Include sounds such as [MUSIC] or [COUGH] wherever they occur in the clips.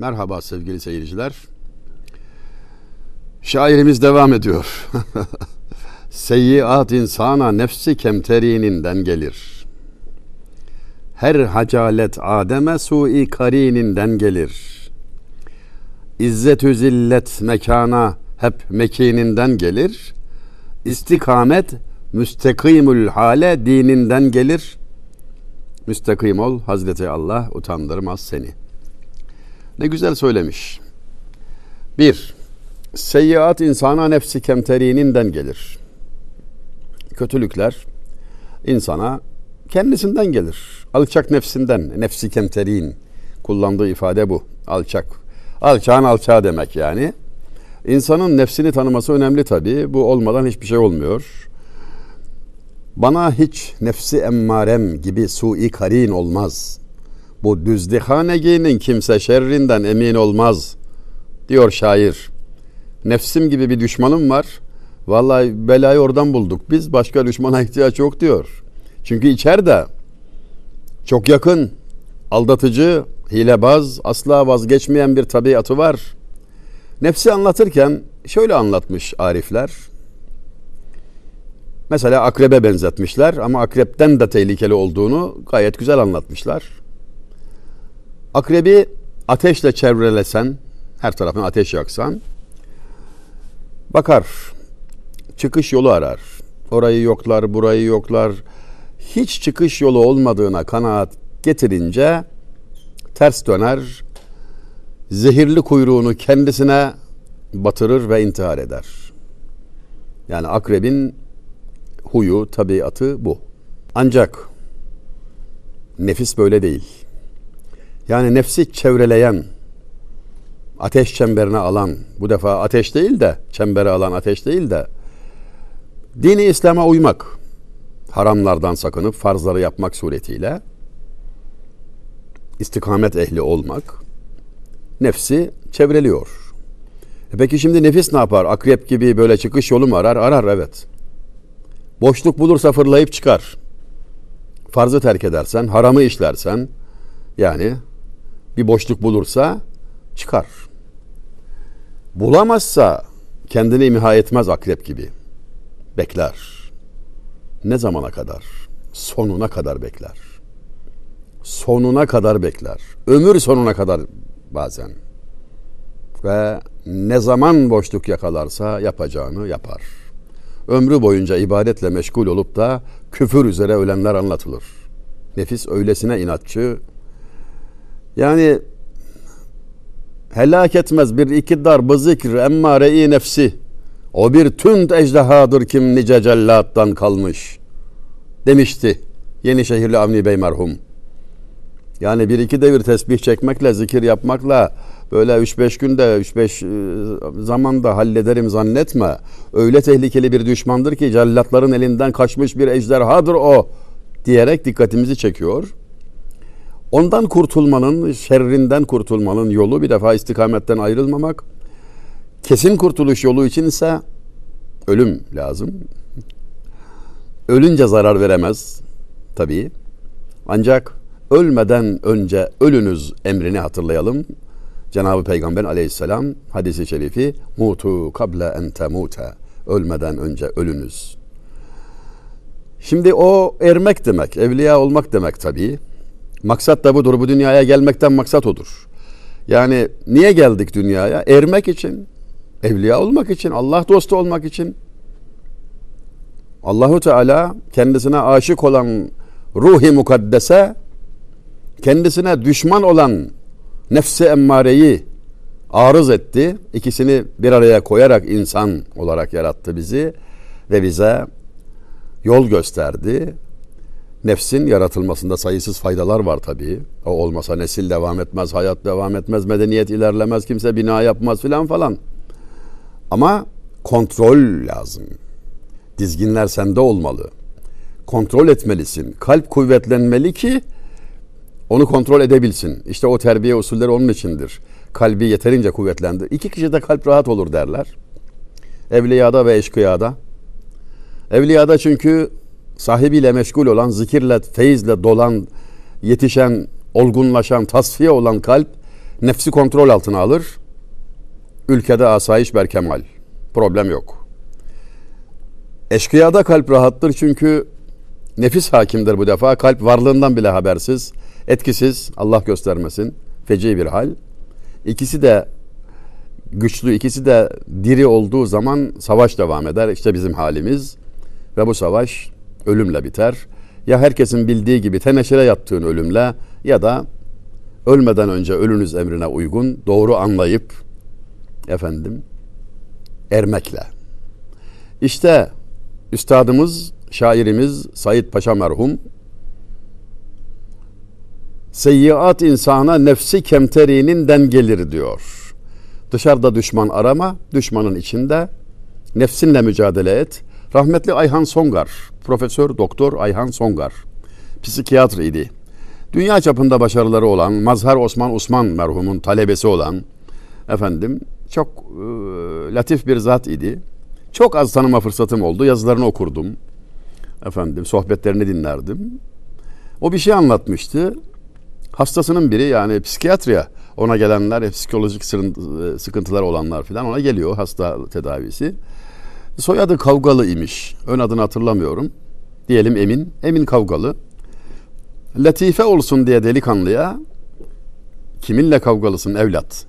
Merhaba sevgili seyirciler. Şairimiz devam ediyor. [LAUGHS] Seyyiat insana nefsi kemterininden gelir. Her hacalet Adem'e sui karininden gelir. İzzetü zillet mekana hep mekininden gelir. İstikamet müstakimül hale dininden gelir. Müstakim ol Hazreti Allah utandırmaz seni. Ne güzel söylemiş. Bir, seyyiat insana nefsi kemterininden gelir. Kötülükler insana kendisinden gelir. Alçak nefsinden, nefsi kemterin kullandığı ifade bu. Alçak. Alçağın alçağı demek yani. İnsanın nefsini tanıması önemli tabii. Bu olmadan hiçbir şey olmuyor. Bana hiç nefsi emmarem gibi sui karin olmaz. Bu düzdihaneginin kimse şerrinden emin olmaz diyor şair. Nefsim gibi bir düşmanım var. Vallahi belayı oradan bulduk. Biz başka düşmana ihtiyaç yok diyor. Çünkü içeride çok yakın, aldatıcı, hilebaz, asla vazgeçmeyen bir tabiatı var. Nefsi anlatırken şöyle anlatmış arifler. Mesela akrebe benzetmişler ama akrepten de tehlikeli olduğunu gayet güzel anlatmışlar. Akrebi ateşle çevrelesen, her tarafına ateş yaksan, bakar, çıkış yolu arar. Orayı yoklar, burayı yoklar. Hiç çıkış yolu olmadığına kanaat getirince ters döner, zehirli kuyruğunu kendisine batırır ve intihar eder. Yani akrebin huyu, tabiatı bu. Ancak nefis böyle değil. Yani nefsi çevreleyen, ateş çemberine alan, bu defa ateş değil de, çembere alan ateş değil de, dini İslam'a uymak, haramlardan sakınıp farzları yapmak suretiyle, istikamet ehli olmak, nefsi çevreliyor. E peki şimdi nefis ne yapar? Akrep gibi böyle çıkış yolu mu arar? Arar evet. Boşluk bulursa fırlayıp çıkar. Farzı terk edersen, haramı işlersen, yani bir boşluk bulursa çıkar. Bulamazsa kendini imha etmez akrep gibi. Bekler. Ne zamana kadar? Sonuna kadar bekler. Sonuna kadar bekler. Ömür sonuna kadar bazen. Ve ne zaman boşluk yakalarsa yapacağını yapar. Ömrü boyunca ibadetle meşgul olup da küfür üzere ölenler anlatılır. Nefis öylesine inatçı, yani helak etmez bir ikidar bu zikr emmare-i nefsi. O bir tünd ejdehadır kim nice cellattan kalmış. Demişti Yenişehirli Avni Bey merhum. Yani bir iki devir tesbih çekmekle, zikir yapmakla böyle üç beş günde, üç beş e, zamanda hallederim zannetme. Öyle tehlikeli bir düşmandır ki cellatların elinden kaçmış bir ejderhadır o diyerek dikkatimizi çekiyor. Ondan kurtulmanın, şerrinden kurtulmanın yolu bir defa istikametten ayrılmamak. Kesin kurtuluş yolu için ise ölüm lazım. Ölünce zarar veremez tabii. Ancak ölmeden önce ölünüz emrini hatırlayalım. Cenab-ı Peygamber aleyhisselam hadisi şerifi mutu kable en temute ölmeden önce ölünüz. Şimdi o ermek demek, evliya olmak demek tabii. Maksat da budur. Bu dünyaya gelmekten maksat odur. Yani niye geldik dünyaya? Ermek için, evliya olmak için, Allah dostu olmak için. Allahu Teala kendisine aşık olan ruhi mukaddese kendisine düşman olan nefsi emmareyi arız etti. İkisini bir araya koyarak insan olarak yarattı bizi ve bize yol gösterdi. Nefsin yaratılmasında sayısız faydalar var tabii. O olmasa nesil devam etmez, hayat devam etmez, medeniyet ilerlemez, kimse bina yapmaz filan falan. Ama kontrol lazım. Dizginler sende olmalı. Kontrol etmelisin. Kalp kuvvetlenmeli ki onu kontrol edebilsin. İşte o terbiye usulleri onun içindir. Kalbi yeterince kuvvetlendi. İki kişide kalp rahat olur derler. Evliyada ve eşkıyada. Evliyada çünkü sahibiyle meşgul olan, zikirle, feyizle dolan, yetişen, olgunlaşan, tasfiye olan kalp Nefsi kontrol altına alır. Ülkede asayiş berkemal. Problem yok. Eşkıyada kalp rahattır çünkü nefis hakimdir bu defa. Kalp varlığından bile habersiz, etkisiz, Allah göstermesin. Feci bir hal. İkisi de güçlü, ikisi de diri olduğu zaman savaş devam eder. İşte bizim halimiz ve bu savaş ölümle biter. Ya herkesin bildiği gibi teneşire yattığın ölümle ya da ölmeden önce ölünüz emrine uygun doğru anlayıp efendim ermekle. İşte üstadımız, şairimiz Said Paşa merhum Seyyiat insana nefsi kemterinin gelir diyor. Dışarıda düşman arama, düşmanın içinde nefsinle mücadele et. Rahmetli Ayhan Songar, Profesör Doktor Ayhan Songar, psikiyatriydi. Dünya çapında başarıları olan Mazhar Osman Osman merhumun talebesi olan efendim çok e, latif bir zat idi. Çok az tanıma fırsatım oldu. Yazılarını okurdum. Efendim sohbetlerini dinlerdim. O bir şey anlatmıştı. Hastasının biri yani psikiyatriya ona gelenler psikolojik sıkıntılar olanlar falan ona geliyor hasta tedavisi. Soyadı Kavgalı imiş. Ön adını hatırlamıyorum. Diyelim Emin. Emin Kavgalı. Latife olsun diye delikanlıya kiminle kavgalısın evlat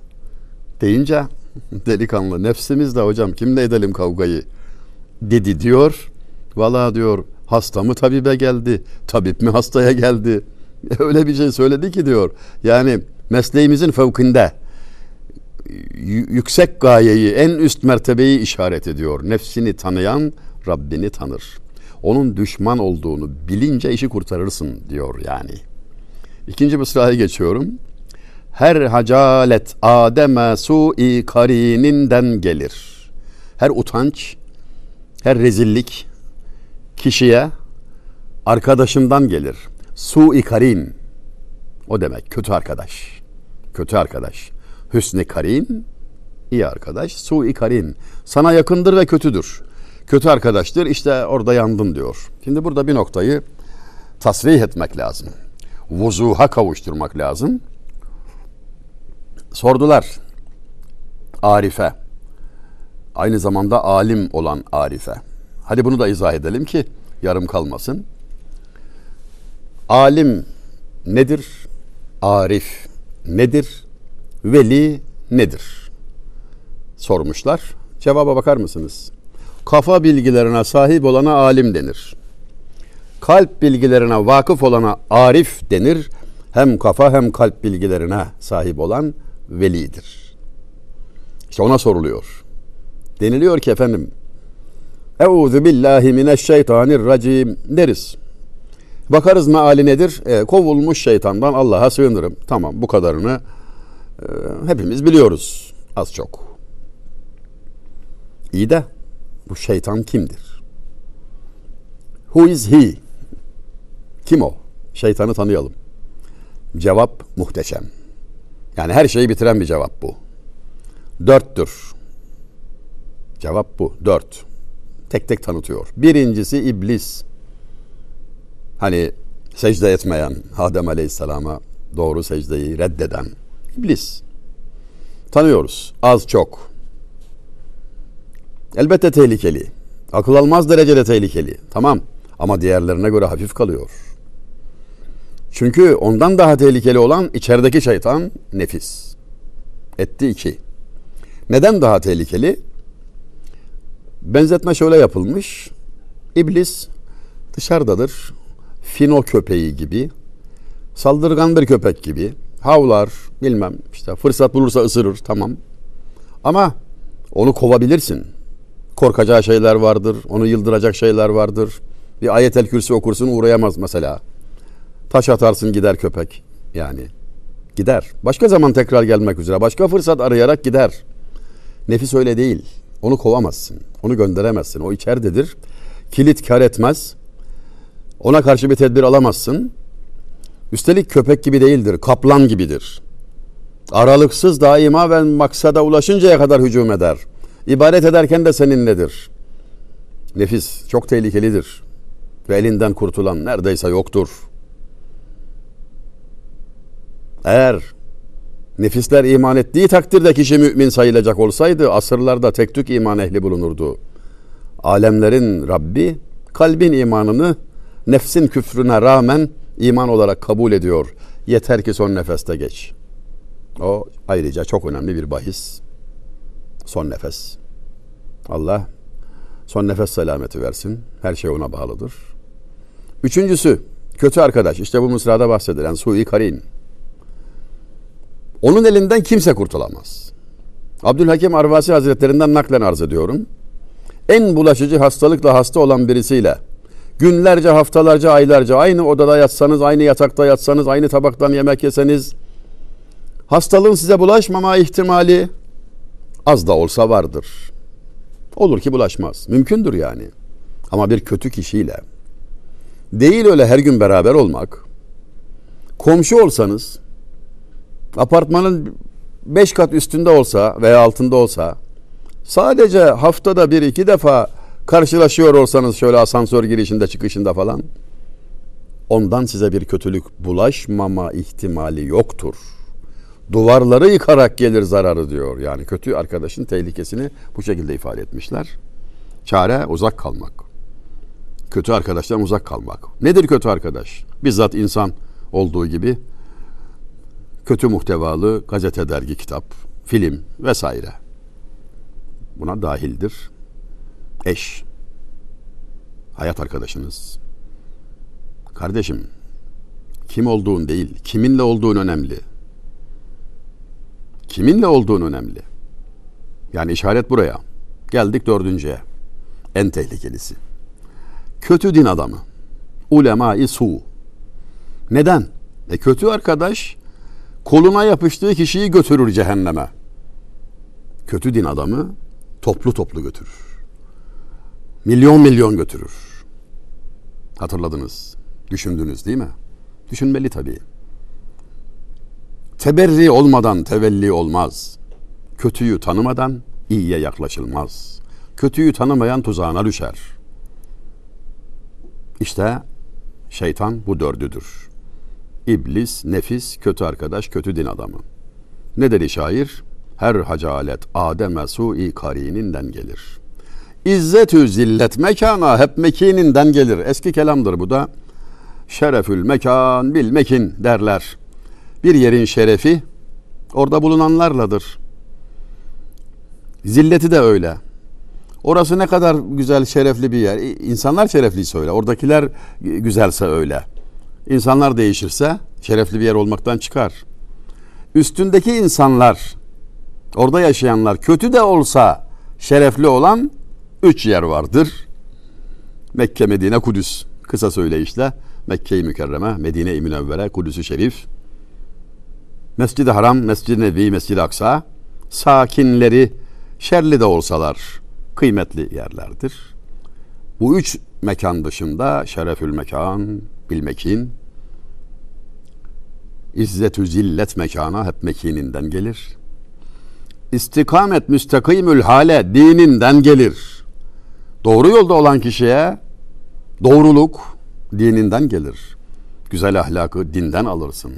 deyince [LAUGHS] delikanlı nefsimizle hocam kimle edelim kavgayı dedi diyor. Valla diyor hasta mı tabibe geldi, tabip mi hastaya geldi. [LAUGHS] Öyle bir şey söyledi ki diyor. Yani mesleğimizin fevkinde yüksek gayeyi, en üst mertebeyi işaret ediyor. Nefsini tanıyan Rabbini tanır. Onun düşman olduğunu bilince işi kurtarırsın diyor yani. İkinci mısraya geçiyorum. Her hacalet Adem'e su'i karininden gelir. Her utanç, her rezillik kişiye arkadaşından gelir. Su'i karin o demek kötü arkadaş. Kötü arkadaş. Hüsnü karin iyi arkadaş. Su'i karin sana yakındır ve kötüdür. Kötü arkadaştır işte orada yandın diyor. Şimdi burada bir noktayı tasrih etmek lazım. Vuzuha kavuşturmak lazım. Sordular Arife. Aynı zamanda alim olan Arife. Hadi bunu da izah edelim ki yarım kalmasın. Alim nedir? Arif nedir? Veli nedir? Sormuşlar. Cevaba bakar mısınız? Kafa bilgilerine sahip olana alim denir. Kalp bilgilerine vakıf olana arif denir. Hem kafa hem kalp bilgilerine sahip olan velidir. İşte ona soruluyor. Deniliyor ki efendim Euzu billahi mineşşeytanirracim deriz. Bakarız meali nedir? E, kovulmuş şeytandan Allah'a sığınırım. Tamam bu kadarını hepimiz biliyoruz az çok. İyi de bu şeytan kimdir? Who is he? Kim o? Şeytanı tanıyalım. Cevap muhteşem. Yani her şeyi bitiren bir cevap bu. Dörttür. Cevap bu. Dört. Tek tek tanıtıyor. Birincisi iblis. Hani secde etmeyen Adem Aleyhisselam'a doğru secdeyi reddeden iblis. Tanıyoruz. Az çok. Elbette tehlikeli. Akıl almaz derecede tehlikeli. Tamam. Ama diğerlerine göre hafif kalıyor. Çünkü ondan daha tehlikeli olan içerideki şeytan nefis. Etti iki. Neden daha tehlikeli? Benzetme şöyle yapılmış. İblis dışarıdadır. Fino köpeği gibi. Saldırgan bir köpek gibi. Havlar bilmem işte fırsat bulursa ısırır tamam. Ama onu kovabilirsin. Korkacağı şeyler vardır. Onu yıldıracak şeyler vardır. Bir ayetel kürsi okursun uğrayamaz mesela. Taş atarsın gider köpek. Yani gider. Başka zaman tekrar gelmek üzere. Başka fırsat arayarak gider. Nefis öyle değil. Onu kovamazsın. Onu gönderemezsin. O içeridedir. Kilit kar etmez. Ona karşı bir tedbir alamazsın. Üstelik köpek gibi değildir. Kaplan gibidir. Aralıksız daima ve maksada ulaşıncaya kadar hücum eder. İbadet ederken de seninledir. Nefis çok tehlikelidir. Ve elinden kurtulan neredeyse yoktur. Eğer Nefisler iman ettiği takdirde kişi mümin sayılacak olsaydı asırlarda tek tük iman ehli bulunurdu. Alemlerin Rabbi kalbin imanını nefsin küfrüne rağmen iman olarak kabul ediyor. Yeter ki son nefeste geç. O ayrıca çok önemli bir bahis. Son nefes. Allah son nefes selameti versin. Her şey ona bağlıdır. Üçüncüsü kötü arkadaş. İşte bu mısrada bahsedilen sui karin. Onun elinden kimse kurtulamaz. Abdülhakim Arvasi Hazretlerinden naklen arz ediyorum. En bulaşıcı hastalıkla hasta olan birisiyle günlerce, haftalarca, aylarca aynı odada yatsanız, aynı yatakta yatsanız, aynı tabaktan yemek yeseniz hastalığın size bulaşmama ihtimali az da olsa vardır. Olur ki bulaşmaz. Mümkündür yani. Ama bir kötü kişiyle değil öyle her gün beraber olmak. Komşu olsanız apartmanın beş kat üstünde olsa veya altında olsa sadece haftada bir iki defa karşılaşıyor olsanız şöyle asansör girişinde çıkışında falan ondan size bir kötülük bulaşmama ihtimali yoktur. Duvarları yıkarak gelir zararı diyor. Yani kötü arkadaşın tehlikesini bu şekilde ifade etmişler. Çare uzak kalmak. Kötü arkadaştan uzak kalmak. Nedir kötü arkadaş? Bizzat insan olduğu gibi kötü muhtevalı gazete, dergi, kitap, film vesaire. Buna dahildir. Eş, hayat arkadaşınız. Kardeşim, kim olduğun değil, kiminle olduğun önemli. Kiminle olduğun önemli. Yani işaret buraya. Geldik dördüncüye. En tehlikelisi. Kötü din adamı. Ulema-i su. Neden? E kötü arkadaş koluna yapıştığı kişiyi götürür cehenneme. Kötü din adamı toplu toplu götürür. Milyon milyon götürür. Hatırladınız, düşündünüz değil mi? Düşünmeli tabii. Teberri olmadan tevelli olmaz. Kötüyü tanımadan iyiye yaklaşılmaz. Kötüyü tanımayan tuzağına düşer. İşte şeytan bu dördüdür. İblis, nefis, kötü arkadaş, kötü din adamı. Ne dedi şair? Her hacalet Adem'e su'i karininden gelir. İzzetü zillet mekana hep mekininden gelir. Eski kelamdır bu da. Şerefül mekan bil mekin derler. Bir yerin şerefi orada bulunanlarladır. Zilleti de öyle. Orası ne kadar güzel, şerefli bir yer. İnsanlar şerefliyse öyle. Oradakiler güzelse öyle. İnsanlar değişirse şerefli bir yer olmaktan çıkar. Üstündeki insanlar, orada yaşayanlar kötü de olsa şerefli olan üç yer vardır. Mekke, Medine, Kudüs. Kısa söyleyişle Mekke-i Mükerreme, Medine-i Münevvere, Kudüs-ü Şerif. Mescid-i Haram, Mescid-i Nebi, Mescid-i Aksa. Sakinleri şerli de olsalar kıymetli yerlerdir. Bu üç mekan dışında şerefül mekan, bilmekin, İzzetü zillet mekana hep mekininden gelir. İstikamet müstakimül hale dininden gelir. Doğru yolda olan kişiye doğruluk dininden gelir. Güzel ahlakı dinden alırsın.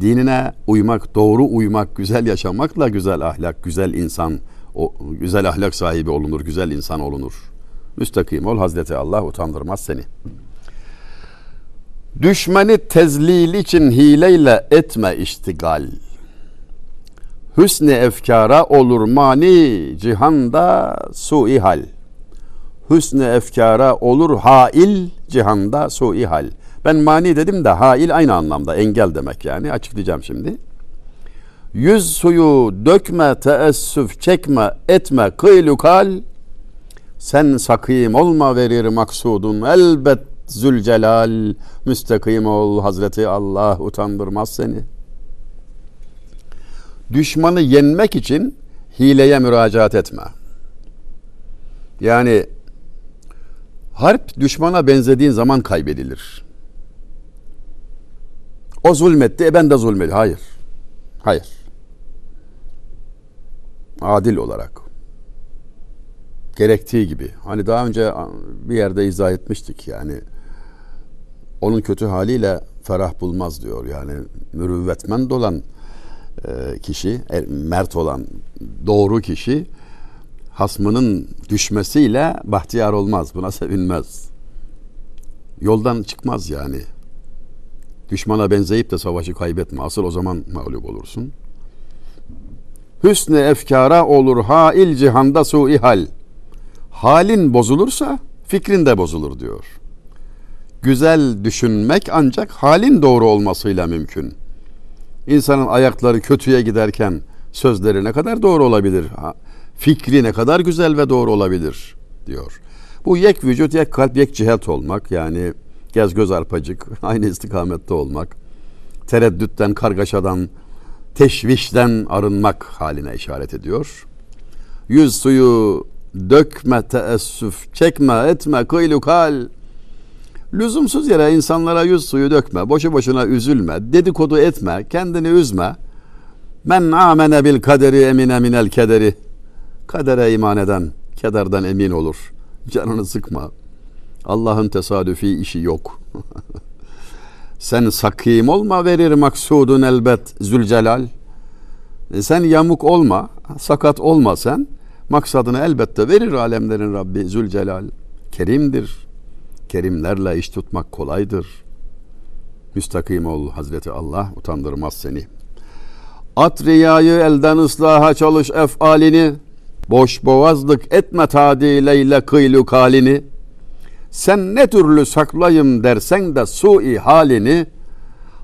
Dinine uymak, doğru uymak, güzel yaşamakla güzel ahlak, güzel insan, o güzel ahlak sahibi olunur, güzel insan olunur. Müstakim ol Hazreti Allah utandırmaz seni. Düşmeni tezlil için hileyle etme iştigal. Hüsnü efkara olur mani cihanda suihal. Hüsnü efkara olur hail cihanda suihal. Ben mani dedim de hail aynı anlamda engel demek yani açıklayacağım şimdi. Yüz suyu dökme teessüf çekme etme kıylukal sen sakim olma verir maksudun elbet Zülcelal müstakim ol Hazreti Allah utandırmaz seni. Düşmanı yenmek için hileye müracaat etme. Yani harp düşmana benzediğin zaman kaybedilir. O zulmetti, e ben de zulmedim. Hayır. Hayır. Adil olarak. Gerektiği gibi. Hani daha önce bir yerde izah etmiştik yani onun kötü haliyle ferah bulmaz diyor. Yani mürüvvetmen dolan e, kişi, e, mert olan doğru kişi hasmının düşmesiyle bahtiyar olmaz. Buna sevinmez. Yoldan çıkmaz yani. Düşmana benzeyip de savaşı kaybetme. Asıl o zaman mağlup olursun. Hüsnü efkara olur hail cihanda su'i hal. Halin bozulursa fikrin de bozulur diyor. Güzel düşünmek ancak halin doğru olmasıyla mümkün. İnsanın ayakları kötüye giderken sözleri ne kadar doğru olabilir? Fikri ne kadar güzel ve doğru olabilir diyor. Bu yek vücut, yek kalp, yek cihet olmak yani gez göz arpacık, [LAUGHS] aynı istikamette olmak, tereddütten, kargaşadan, teşvişten arınmak haline işaret ediyor. Yüz suyu dökme teessüf, çekme, etme, kıylu kal. Lüzumsuz yere insanlara yüz suyu dökme, boşu boşuna üzülme, dedikodu etme, kendini üzme. Men amene bil kaderi emine minel kederi. Kadere iman eden kederden emin olur. Canını sıkma. Allah'ın tesadüfi işi yok. [LAUGHS] Sen sakim olma verir maksudun elbet Zülcelal. E sen yamuk olma, sakat olma sen. Maksadını elbette verir alemlerin Rabbi Zülcelal. Kerimdir. Kerimlerle iş tutmak kolaydır. Müstakim ol Hazreti Allah utandırmaz seni. At riyayı elden ıslaha çalış efalini. Boş boğazlık etme tadileyle kıylu kalini. Sen ne türlü saklayım dersen de sui halini.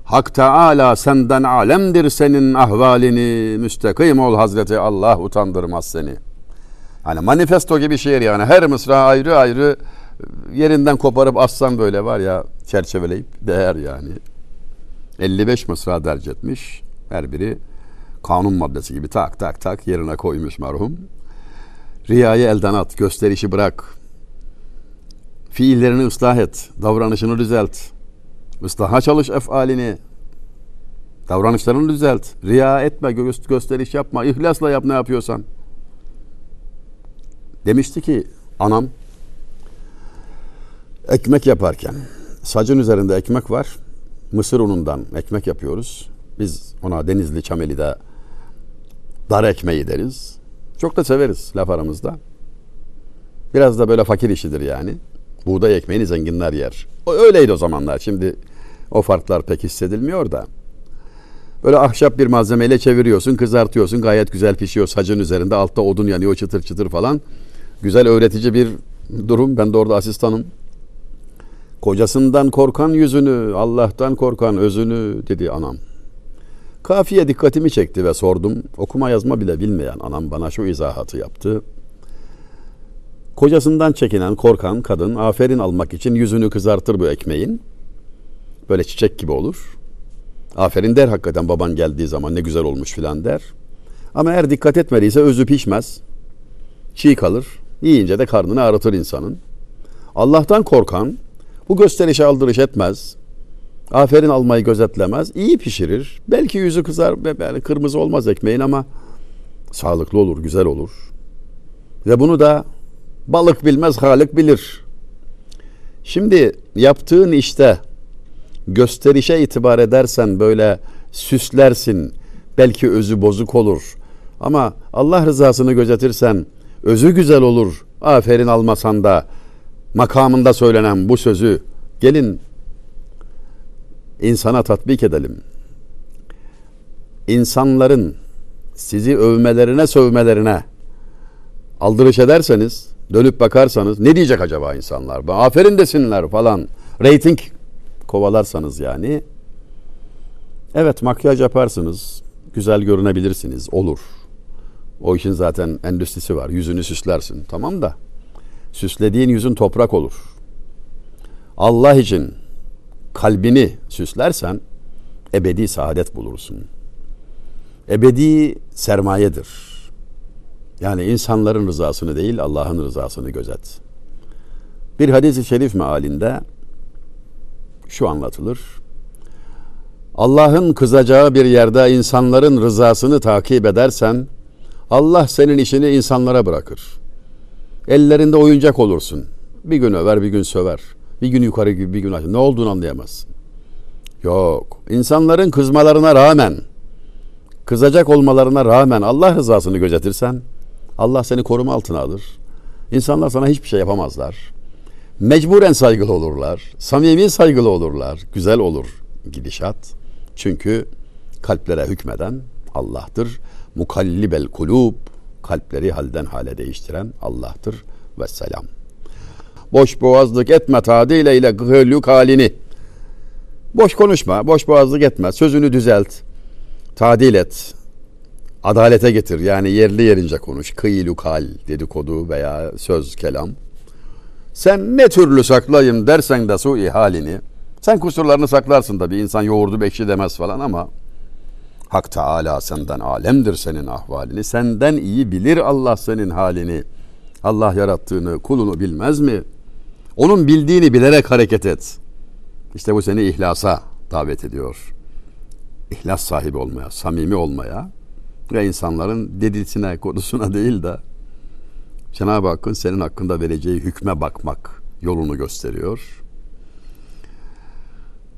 Hak Teala senden alemdir senin ahvalini. Müstakim ol Hazreti Allah utandırmaz seni. Hani manifesto gibi şiir yani her mısra ayrı ayrı yerinden koparıp assan böyle var ya çerçeveleyip değer yani. 55 mısra derc etmiş. Her biri kanun maddesi gibi tak tak tak yerine koymuş merhum. Riyayı elden at, gösterişi bırak. Fiillerini ıslah et, davranışını düzelt. Islaha çalış efalini. Davranışlarını düzelt. Riya etme, gö- gösteriş yapma. İhlasla yap ne yapıyorsan. Demişti ki anam ekmek yaparken sacın üzerinde ekmek var. Mısır unundan ekmek yapıyoruz. Biz ona Denizli Çameli'de dar ekmeği deriz. Çok da severiz laf aramızda. Biraz da böyle fakir işidir yani. Buğday ekmeğini zenginler yer. O öyleydi o zamanlar. Şimdi o farklar pek hissedilmiyor da. Böyle ahşap bir malzemeyle çeviriyorsun, kızartıyorsun. Gayet güzel pişiyor sacın üzerinde. Altta odun yanıyor çıtır çıtır falan. Güzel öğretici bir durum. Ben de orada asistanım. Kocasından korkan yüzünü, Allah'tan korkan özünü dedi anam. Kafiye dikkatimi çekti ve sordum. Okuma yazma bile bilmeyen anam bana şu izahatı yaptı. Kocasından çekinen, korkan kadın aferin almak için yüzünü kızartır bu ekmeğin. Böyle çiçek gibi olur. Aferin der hakikaten baban geldiği zaman ne güzel olmuş filan der. Ama eğer dikkat etmediyse özü pişmez. Çiğ kalır. Yiyince de karnını ağrıtır insanın. Allah'tan korkan bu gösterişe aldırış etmez. Aferin almayı gözetlemez. iyi pişirir. Belki yüzü kızar, yani kırmızı olmaz ekmeğin ama sağlıklı olur, güzel olur. Ve bunu da balık bilmez, halik bilir. Şimdi yaptığın işte gösterişe itibar edersen böyle süslersin. Belki özü bozuk olur. Ama Allah rızasını gözetirsen özü güzel olur. Aferin almasan da makamında söylenen bu sözü gelin insana tatbik edelim. İnsanların sizi övmelerine sövmelerine aldırış ederseniz dönüp bakarsanız ne diyecek acaba insanlar? Aferin desinler falan. Rating kovalarsanız yani. Evet makyaj yaparsınız. Güzel görünebilirsiniz. Olur. O işin zaten endüstrisi var. Yüzünü süslersin. Tamam da süslediğin yüzün toprak olur. Allah için kalbini süslersen ebedi saadet bulursun. Ebedi sermayedir. Yani insanların rızasını değil Allah'ın rızasını gözet. Bir hadis-i şerif mealinde şu anlatılır. Allah'ın kızacağı bir yerde insanların rızasını takip edersen Allah senin işini insanlara bırakır. Ellerinde oyuncak olursun. Bir gün över bir gün söver. Bir gün yukarı gibi bir gün aşağı. Ne olduğunu anlayamazsın. Yok. İnsanların kızmalarına rağmen kızacak olmalarına rağmen Allah rızasını gözetirsen Allah seni koruma altına alır. İnsanlar sana hiçbir şey yapamazlar. Mecburen saygılı olurlar. Samimi saygılı olurlar. Güzel olur gidişat. Çünkü kalplere hükmeden Allah'tır. Mukallibel kulub kalpleri halden hale değiştiren Allah'tır. Vesselam. Boş boğazlık etme tadiyle ile gıhlük halini. Boş konuşma, boş boğazlık etme. Sözünü düzelt. Tadil et. Adalete getir. Yani yerli yerince konuş. Kıyluk hal dedikodu veya söz kelam. Sen ne türlü saklayayım dersen de su halini. Sen kusurlarını saklarsın da bir insan yoğurdu bekşi demez falan ama Hak Teala senden alemdir senin ahvalini. Senden iyi bilir Allah senin halini. Allah yarattığını, kulunu bilmez mi? Onun bildiğini bilerek hareket et. İşte bu seni ihlasa davet ediyor. İhlas sahibi olmaya, samimi olmaya ve insanların dedisine, kodusuna değil de Cenab-ı Hakk'ın senin hakkında vereceği hükme bakmak yolunu gösteriyor.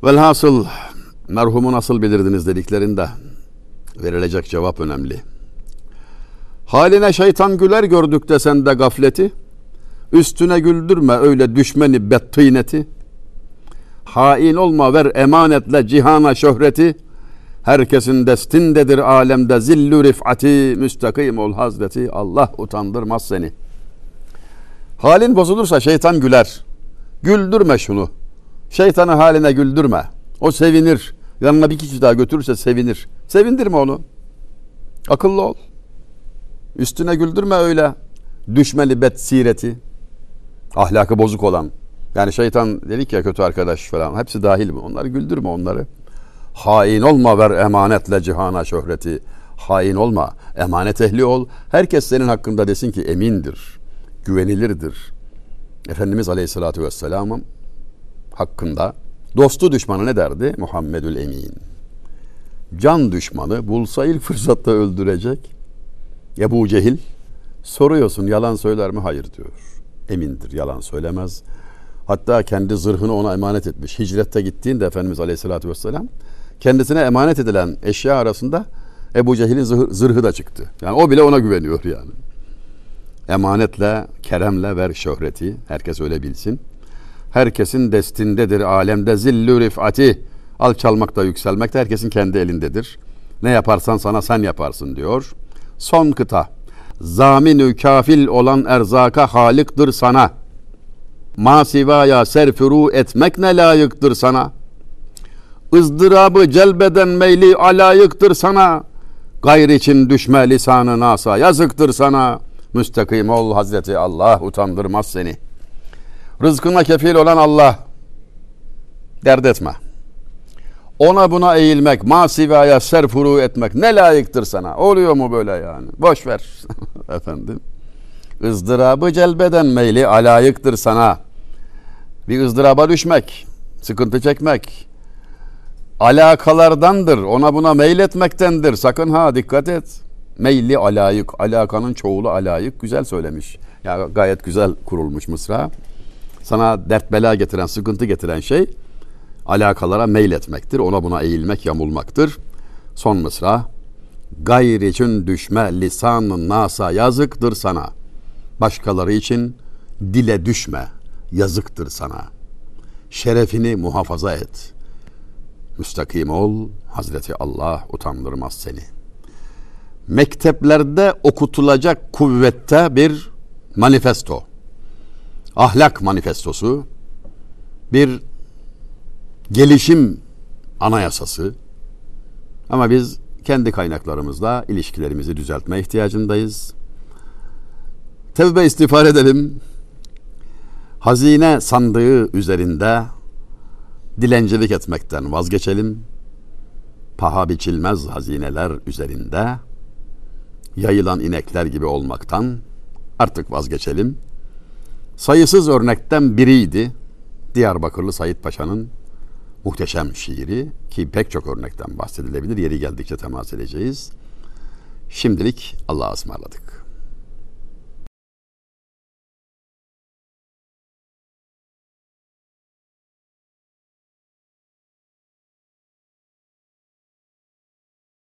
Velhasıl merhumu nasıl bilirdiniz dediklerinde verilecek cevap önemli. Haline şeytan güler gördük de sende gafleti. Üstüne güldürme öyle düşmeni bettineti. Hain olma ver emanetle cihana şöhreti. Herkesin destindedir alemde zillü rifati müstakim ol hazreti. Allah utandırmaz seni. Halin bozulursa şeytan güler. Güldürme şunu. Şeytanı haline güldürme. O sevinir. Yanına bir kişi daha götürürse sevinir. Sevindirme onu. Akıllı ol. Üstüne güldürme öyle düşmeli bet sireti. Ahlakı bozuk olan. Yani şeytan dedik ya kötü arkadaş falan. Hepsi dahil mi? Onları güldürme onları. Hain olma ver emanetle cihana şöhreti. Hain olma. Emanet ehli ol. Herkes senin hakkında desin ki emindir. Güvenilirdir. Efendimiz Aleyhisselatü Vesselam'ın hakkında dostu düşmanı ne derdi? Muhammedül Emin. Can düşmanı bulsa ilk fırsatta öldürecek. Ebu Cehil soruyorsun yalan söyler mi? Hayır diyor. Emindir yalan söylemez. Hatta kendi zırhını ona emanet etmiş. Hicrette gittiğinde Efendimiz Aleyhisselatü Vesselam kendisine emanet edilen eşya arasında Ebu Cehil'in zırhı, da çıktı. Yani o bile ona güveniyor yani. Emanetle, keremle ver şöhreti. Herkes öyle bilsin. Herkesin destindedir alemde zillü rifati. Alçalmakta, yükselmekte herkesin kendi elindedir. Ne yaparsan sana sen yaparsın diyor. Son kıta. Zaminü kafil olan erzaka haliktir sana. Masivaya serfuru etmek ne layıktır sana. ızdırabı celbeden meyli alayıktır sana. Gayr için düşme lisanı nasa yazıktır sana. Müstakim ol Hazreti Allah utandırmaz seni. Rızkına kefil olan Allah. Dert etme. Ona buna eğilmek, masivaya serfuru etmek ne layıktır sana? Oluyor mu böyle yani? Boş ver [LAUGHS] efendim. ızdırabı celbeden meyli alayıktır sana. Bir ızdıraba düşmek, sıkıntı çekmek, alakalardandır. Ona buna meyletmektendir. Sakın ha dikkat et. Meyli alayık. Alakanın çoğulu alayık. Güzel söylemiş. Ya gayet güzel kurulmuş Mısra. Sana dert bela getiren, sıkıntı getiren şey alakalara meyletmektir. Ona buna eğilmek, yamulmaktır. Son mısra. Gayr için düşme lisan nasa yazıktır sana. Başkaları için dile düşme yazıktır sana. Şerefini muhafaza et. Müstakim ol, Hazreti Allah utandırmaz seni. Mekteplerde okutulacak kuvvette bir manifesto. Ahlak manifestosu. Bir gelişim anayasası. Ama biz kendi kaynaklarımızla ilişkilerimizi düzeltme ihtiyacındayız. Tevbe istiğfar edelim. Hazine sandığı üzerinde dilencilik etmekten vazgeçelim. Paha biçilmez hazineler üzerinde yayılan inekler gibi olmaktan artık vazgeçelim. Sayısız örnekten biriydi Diyarbakırlı Sayit Paşa'nın muhteşem şiiri ki pek çok örnekten bahsedilebilir. Yeri geldikçe temas edeceğiz. Şimdilik Allah'a ısmarladık.